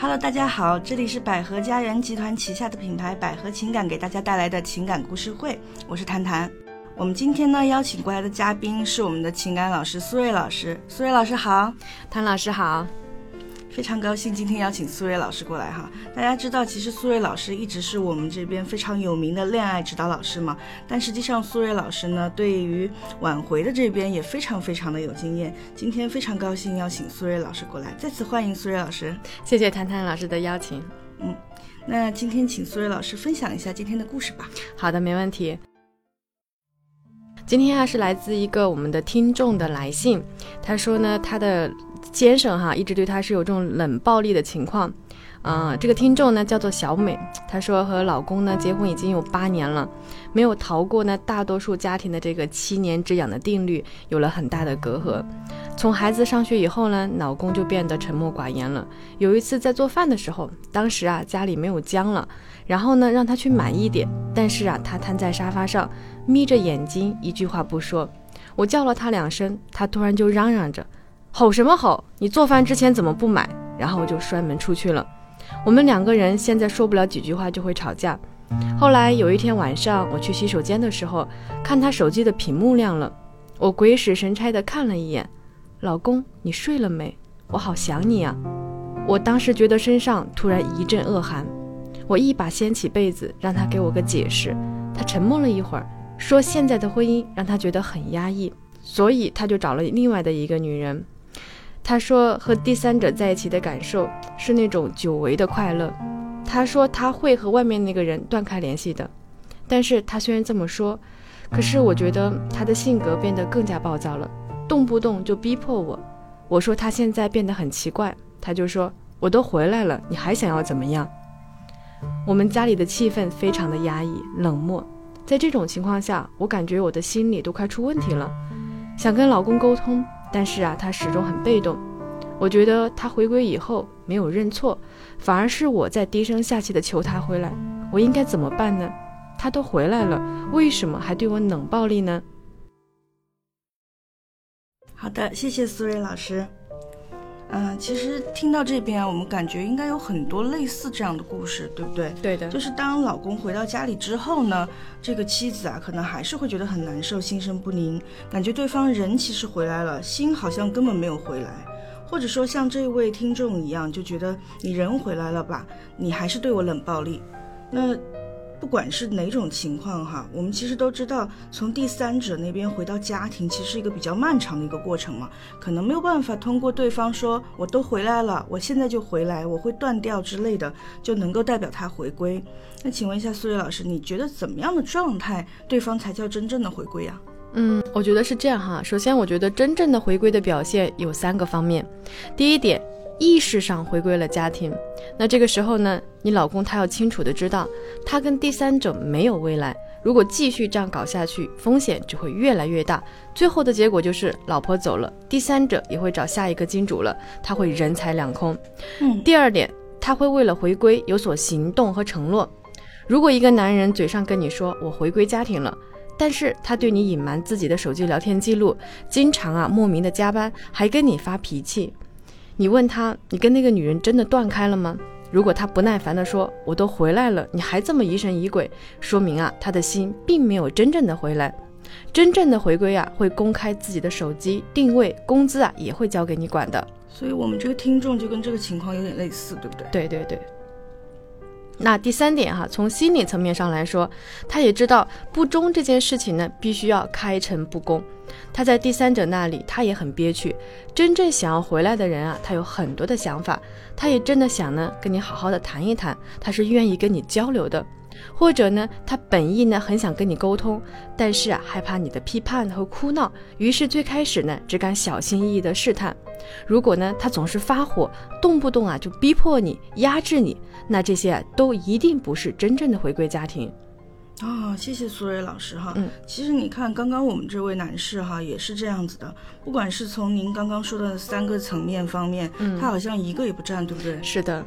Hello，大家好，这里是百合家园集团旗下的品牌百合情感给大家带来的情感故事会，我是谭谭。我们今天呢邀请过来的嘉宾是我们的情感老师苏瑞老师，苏瑞老师好，谭老师好。非常高兴今天邀请苏芮老师过来哈。大家知道，其实苏芮老师一直是我们这边非常有名的恋爱指导老师嘛。但实际上，苏芮老师呢，对于挽回的这边也非常非常的有经验。今天非常高兴邀请苏芮老师过来，再次欢迎苏芮老师。谢谢谭谭老师的邀请。嗯，那今天请苏芮老师分享一下今天的故事吧。好的，没问题。今天啊，是来自一个我们的听众的来信，他说呢，他的。先生哈一直对她是有这种冷暴力的情况，嗯，这个听众呢叫做小美，她说和老公呢结婚已经有八年了，没有逃过呢大多数家庭的这个七年之痒的定律，有了很大的隔阂。从孩子上学以后呢，老公就变得沉默寡言了。有一次在做饭的时候，当时啊家里没有姜了，然后呢让他去买一点，但是啊他瘫在沙发上，眯着眼睛一句话不说。我叫了他两声，他突然就嚷嚷着。吼什么吼！你做饭之前怎么不买？然后我就摔门出去了。我们两个人现在说不了几句话就会吵架。后来有一天晚上，我去洗手间的时候，看他手机的屏幕亮了，我鬼使神差的看了一眼，老公，你睡了没？我好想你啊！我当时觉得身上突然一阵恶寒，我一把掀起被子，让他给我个解释。他沉默了一会儿，说现在的婚姻让他觉得很压抑，所以他就找了另外的一个女人。他说和第三者在一起的感受是那种久违的快乐。他说他会和外面那个人断开联系的，但是他虽然这么说，可是我觉得他的性格变得更加暴躁了，动不动就逼迫我。我说他现在变得很奇怪，他就说我都回来了，你还想要怎么样？我们家里的气氛非常的压抑冷漠，在这种情况下，我感觉我的心里都快出问题了，想跟老公沟通。但是啊，他始终很被动。我觉得他回归以后没有认错，反而是我在低声下气的求他回来。我应该怎么办呢？他都回来了，为什么还对我冷暴力呢？好的，谢谢苏瑞老师。嗯，其实听到这边啊，我们感觉应该有很多类似这样的故事，对不对？对的，就是当老公回到家里之后呢，这个妻子啊，可能还是会觉得很难受，心生不宁，感觉对方人其实回来了，心好像根本没有回来，或者说像这位听众一样，就觉得你人回来了吧，你还是对我冷暴力，那。不管是哪种情况哈，我们其实都知道，从第三者那边回到家庭，其实是一个比较漫长的一个过程嘛，可能没有办法通过对方说我都回来了，我现在就回来，我会断掉之类的，就能够代表他回归。那请问一下苏瑞老师，你觉得怎么样的状态，对方才叫真正的回归呀？嗯，我觉得是这样哈。首先，我觉得真正的回归的表现有三个方面。第一点。意识上回归了家庭，那这个时候呢，你老公他要清楚的知道，他跟第三者没有未来。如果继续这样搞下去，风险就会越来越大。最后的结果就是老婆走了，第三者也会找下一个金主了，他会人财两空。嗯，第二点，他会为了回归有所行动和承诺。如果一个男人嘴上跟你说我回归家庭了，但是他对你隐瞒自己的手机聊天记录，经常啊莫名的加班，还跟你发脾气。你问他，你跟那个女人真的断开了吗？如果他不耐烦地说，我都回来了，你还这么疑神疑鬼，说明啊，他的心并没有真正的回来。真正的回归啊，会公开自己的手机定位，工资啊也会交给你管的。所以，我们这个听众就跟这个情况有点类似，对不对？对对对。那第三点哈，从心理层面上来说，他也知道不忠这件事情呢，必须要开诚布公。他在第三者那里，他也很憋屈。真正想要回来的人啊，他有很多的想法，他也真的想呢，跟你好好的谈一谈，他是愿意跟你交流的。或者呢，他本意呢很想跟你沟通，但是啊害怕你的批判和哭闹，于是最开始呢只敢小心翼翼的试探。如果呢他总是发火，动不动啊就逼迫你、压制你，那这些啊都一定不是真正的回归家庭。啊，谢谢苏瑞老师哈。嗯，其实你看刚刚我们这位男士哈也是这样子的，不管是从您刚刚说的三个层面方面，嗯，他好像一个也不占，对不对？是的。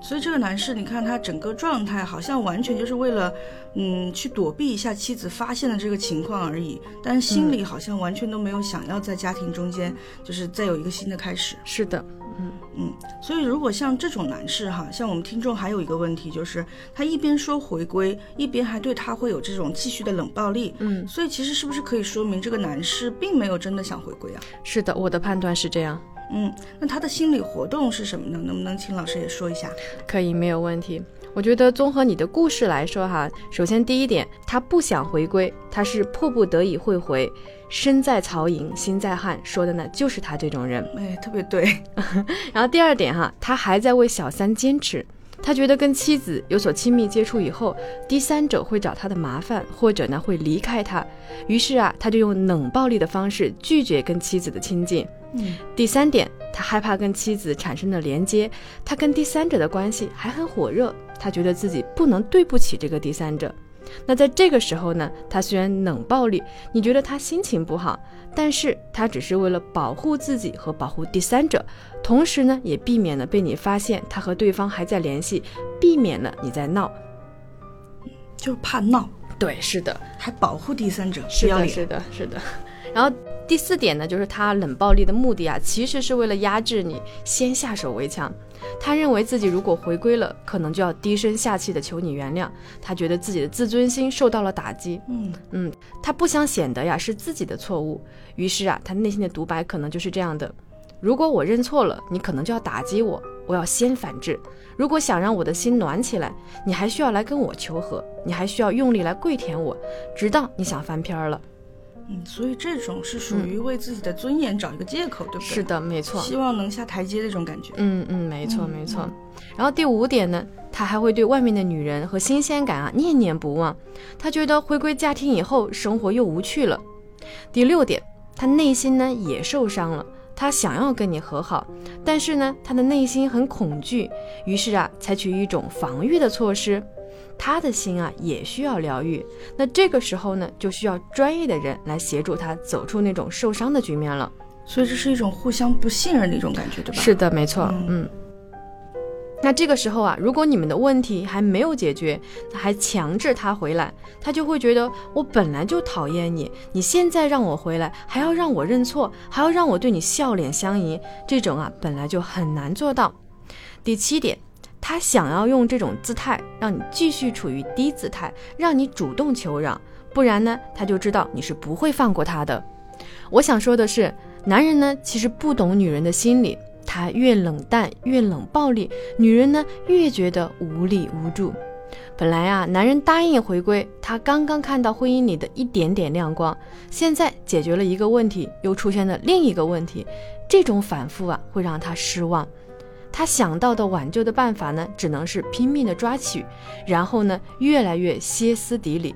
所以这个男士，你看他整个状态好像完全就是为了，嗯，去躲避一下妻子发现的这个情况而已，但是心里好像完全都没有想要在家庭中间，就是再有一个新的开始。是的，嗯嗯。所以如果像这种男士哈，像我们听众还有一个问题就是，他一边说回归，一边还对他会有这种继续的冷暴力。嗯。所以其实是不是可以说明这个男士并没有真的想回归啊？是的，我的判断是这样。嗯，那他的心理活动是什么呢？能不能请老师也说一下？可以，没有问题。我觉得综合你的故事来说哈，首先第一点，他不想回归，他是迫不得已会回，身在曹营心在汉，说的呢就是他这种人。哎，特别对。然后第二点哈，他还在为小三坚持，他觉得跟妻子有所亲密接触以后，第三者会找他的麻烦，或者呢会离开他，于是啊，他就用冷暴力的方式拒绝跟妻子的亲近。第三点，他害怕跟妻子产生的连接，他跟第三者的关系还很火热，他觉得自己不能对不起这个第三者。那在这个时候呢，他虽然冷暴力，你觉得他心情不好，但是他只是为了保护自己和保护第三者，同时呢，也避免了被你发现他和对方还在联系，避免了你在闹，就怕闹。对，是的，还保护第三者，是的，是的，是的。然后第四点呢，就是他冷暴力的目的啊，其实是为了压制你，先下手为强。他认为自己如果回归了，可能就要低声下气的求你原谅。他觉得自己的自尊心受到了打击。嗯嗯，他不想显得呀是自己的错误。于是啊，他内心的独白可能就是这样的：如果我认错了，你可能就要打击我，我要先反制。如果想让我的心暖起来，你还需要来跟我求和，你还需要用力来跪舔我，直到你想翻篇了。嗯，所以这种是属于为自己的尊严找一个借口，对不对？是的，没错。希望能下台阶那种感觉。嗯嗯，没错没错。然后第五点呢，他还会对外面的女人和新鲜感啊念念不忘。他觉得回归家庭以后，生活又无趣了。第六点，他内心呢也受伤了，他想要跟你和好，但是呢，他的内心很恐惧，于是啊，采取一种防御的措施。他的心啊也需要疗愈，那这个时候呢，就需要专业的人来协助他走出那种受伤的局面了。所以这是一种互相不信任的一种感觉，对吧？是的，没错。嗯。那这个时候啊，如果你们的问题还没有解决，还强制他回来，他就会觉得我本来就讨厌你，你现在让我回来，还要让我认错，还要让我对你笑脸相迎，这种啊本来就很难做到。第七点。他想要用这种姿态让你继续处于低姿态，让你主动求让，不然呢，他就知道你是不会放过他的。我想说的是，男人呢其实不懂女人的心理，他越冷淡越冷暴力，女人呢越觉得无力无助。本来啊，男人答应回归，他刚刚看到婚姻里的一点点亮光，现在解决了一个问题，又出现了另一个问题，这种反复啊会让他失望。他想到的挽救的办法呢，只能是拼命的抓取，然后呢，越来越歇斯底里，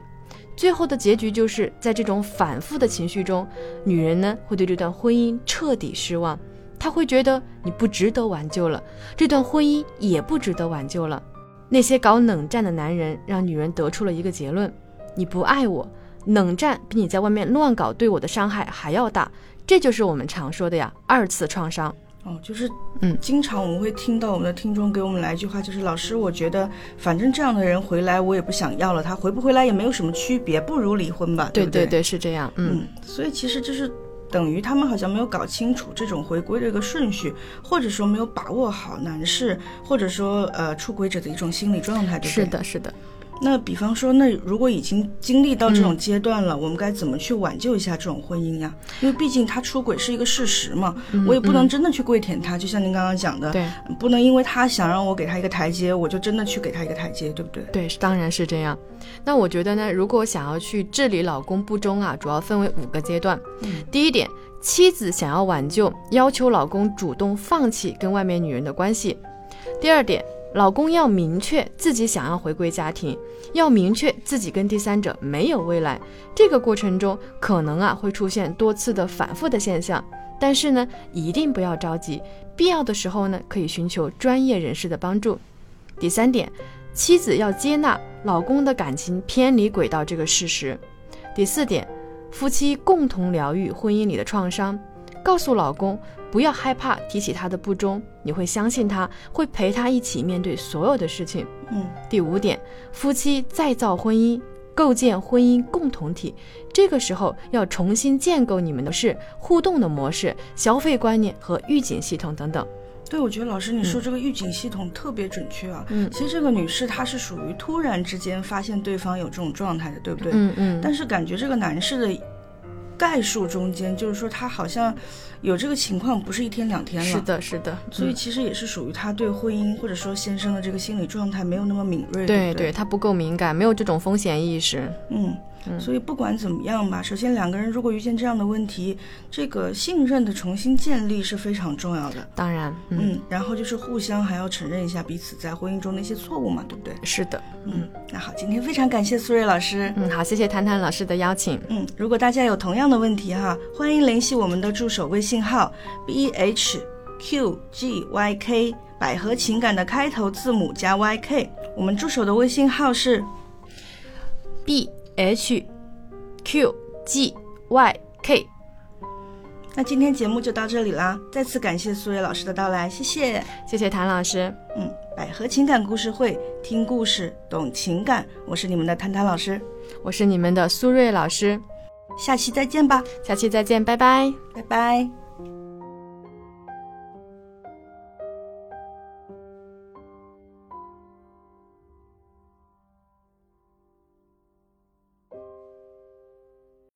最后的结局就是在这种反复的情绪中，女人呢会对这段婚姻彻底失望，她会觉得你不值得挽救了，这段婚姻也不值得挽救了。那些搞冷战的男人让女人得出了一个结论：你不爱我，冷战比你在外面乱搞对我的伤害还要大，这就是我们常说的呀，二次创伤。哦，就是，嗯，经常我们会听到我们的听众给我们来一句话，就是老师，我觉得反正这样的人回来我也不想要了，他回不回来也没有什么区别，不如离婚吧，对对对，是这样，嗯，所以其实就是等于他们好像没有搞清楚这种回归的一个顺序，或者说没有把握好男士或者说呃出轨者的一种心理状态，对不对？是的，是的。那比方说，那如果已经经历到这种阶段了，我们该怎么去挽救一下这种婚姻呀？因为毕竟他出轨是一个事实嘛，我也不能真的去跪舔他。就像您刚刚讲的，对，不能因为他想让我给他一个台阶，我就真的去给他一个台阶，对不对？对，当然是这样。那我觉得呢，如果想要去治理老公不忠啊，主要分为五个阶段。第一点，妻子想要挽救，要求老公主动放弃跟外面女人的关系。第二点。老公要明确自己想要回归家庭，要明确自己跟第三者没有未来。这个过程中可能啊会出现多次的反复的现象，但是呢一定不要着急，必要的时候呢可以寻求专业人士的帮助。第三点，妻子要接纳老公的感情偏离轨道这个事实。第四点，夫妻共同疗愈婚姻里的创伤，告诉老公不要害怕提起他的不忠，你会相信他，会陪他一起面对所有的事情。嗯，第五点，夫妻再造婚姻，构建婚姻共同体，这个时候要重新建构你们的是互动的模式、消费观念和预警系统等等。对，我觉得老师你说这个预警系统特别准确啊。嗯其实这个女士她是属于突然之间发现对方有这种状态的，对不对？嗯嗯，但是感觉这个男士的概述中间，就是说他好像有这个情况，不是一天两天了。是。的，是的，嗯所以其实也是属于他对婚姻或者说先生的这个心理状态没有那么敏锐，对不对，他不够敏感，没有这种风险意识。嗯，所以不管怎么样吧，首先两个人如果遇见这样的问题，这个信任的重新建立是非常重要的。当然，嗯，嗯，然后就是互相还要承认一下彼此在婚姻中的一些错误嘛，对不对？是的，嗯，那好，今天非常感谢苏瑞老师。嗯，好，谢谢谭谭老师的邀请。嗯，如果大家有同样的问题哈，欢迎联系我们的助手微信号 b h q g y k 百合情感的开头字母加 y k，我们助手的微信号是 B H Q G Y K，那今天节目就到这里啦，再次感谢苏芮老师的到来，谢谢。谢谢谭老师。嗯，百合情感故事会，听故事懂情感，我是你们的谭谭老师，我是你们的苏瑞老师，下期再见吧，下期再见，拜拜。拜拜。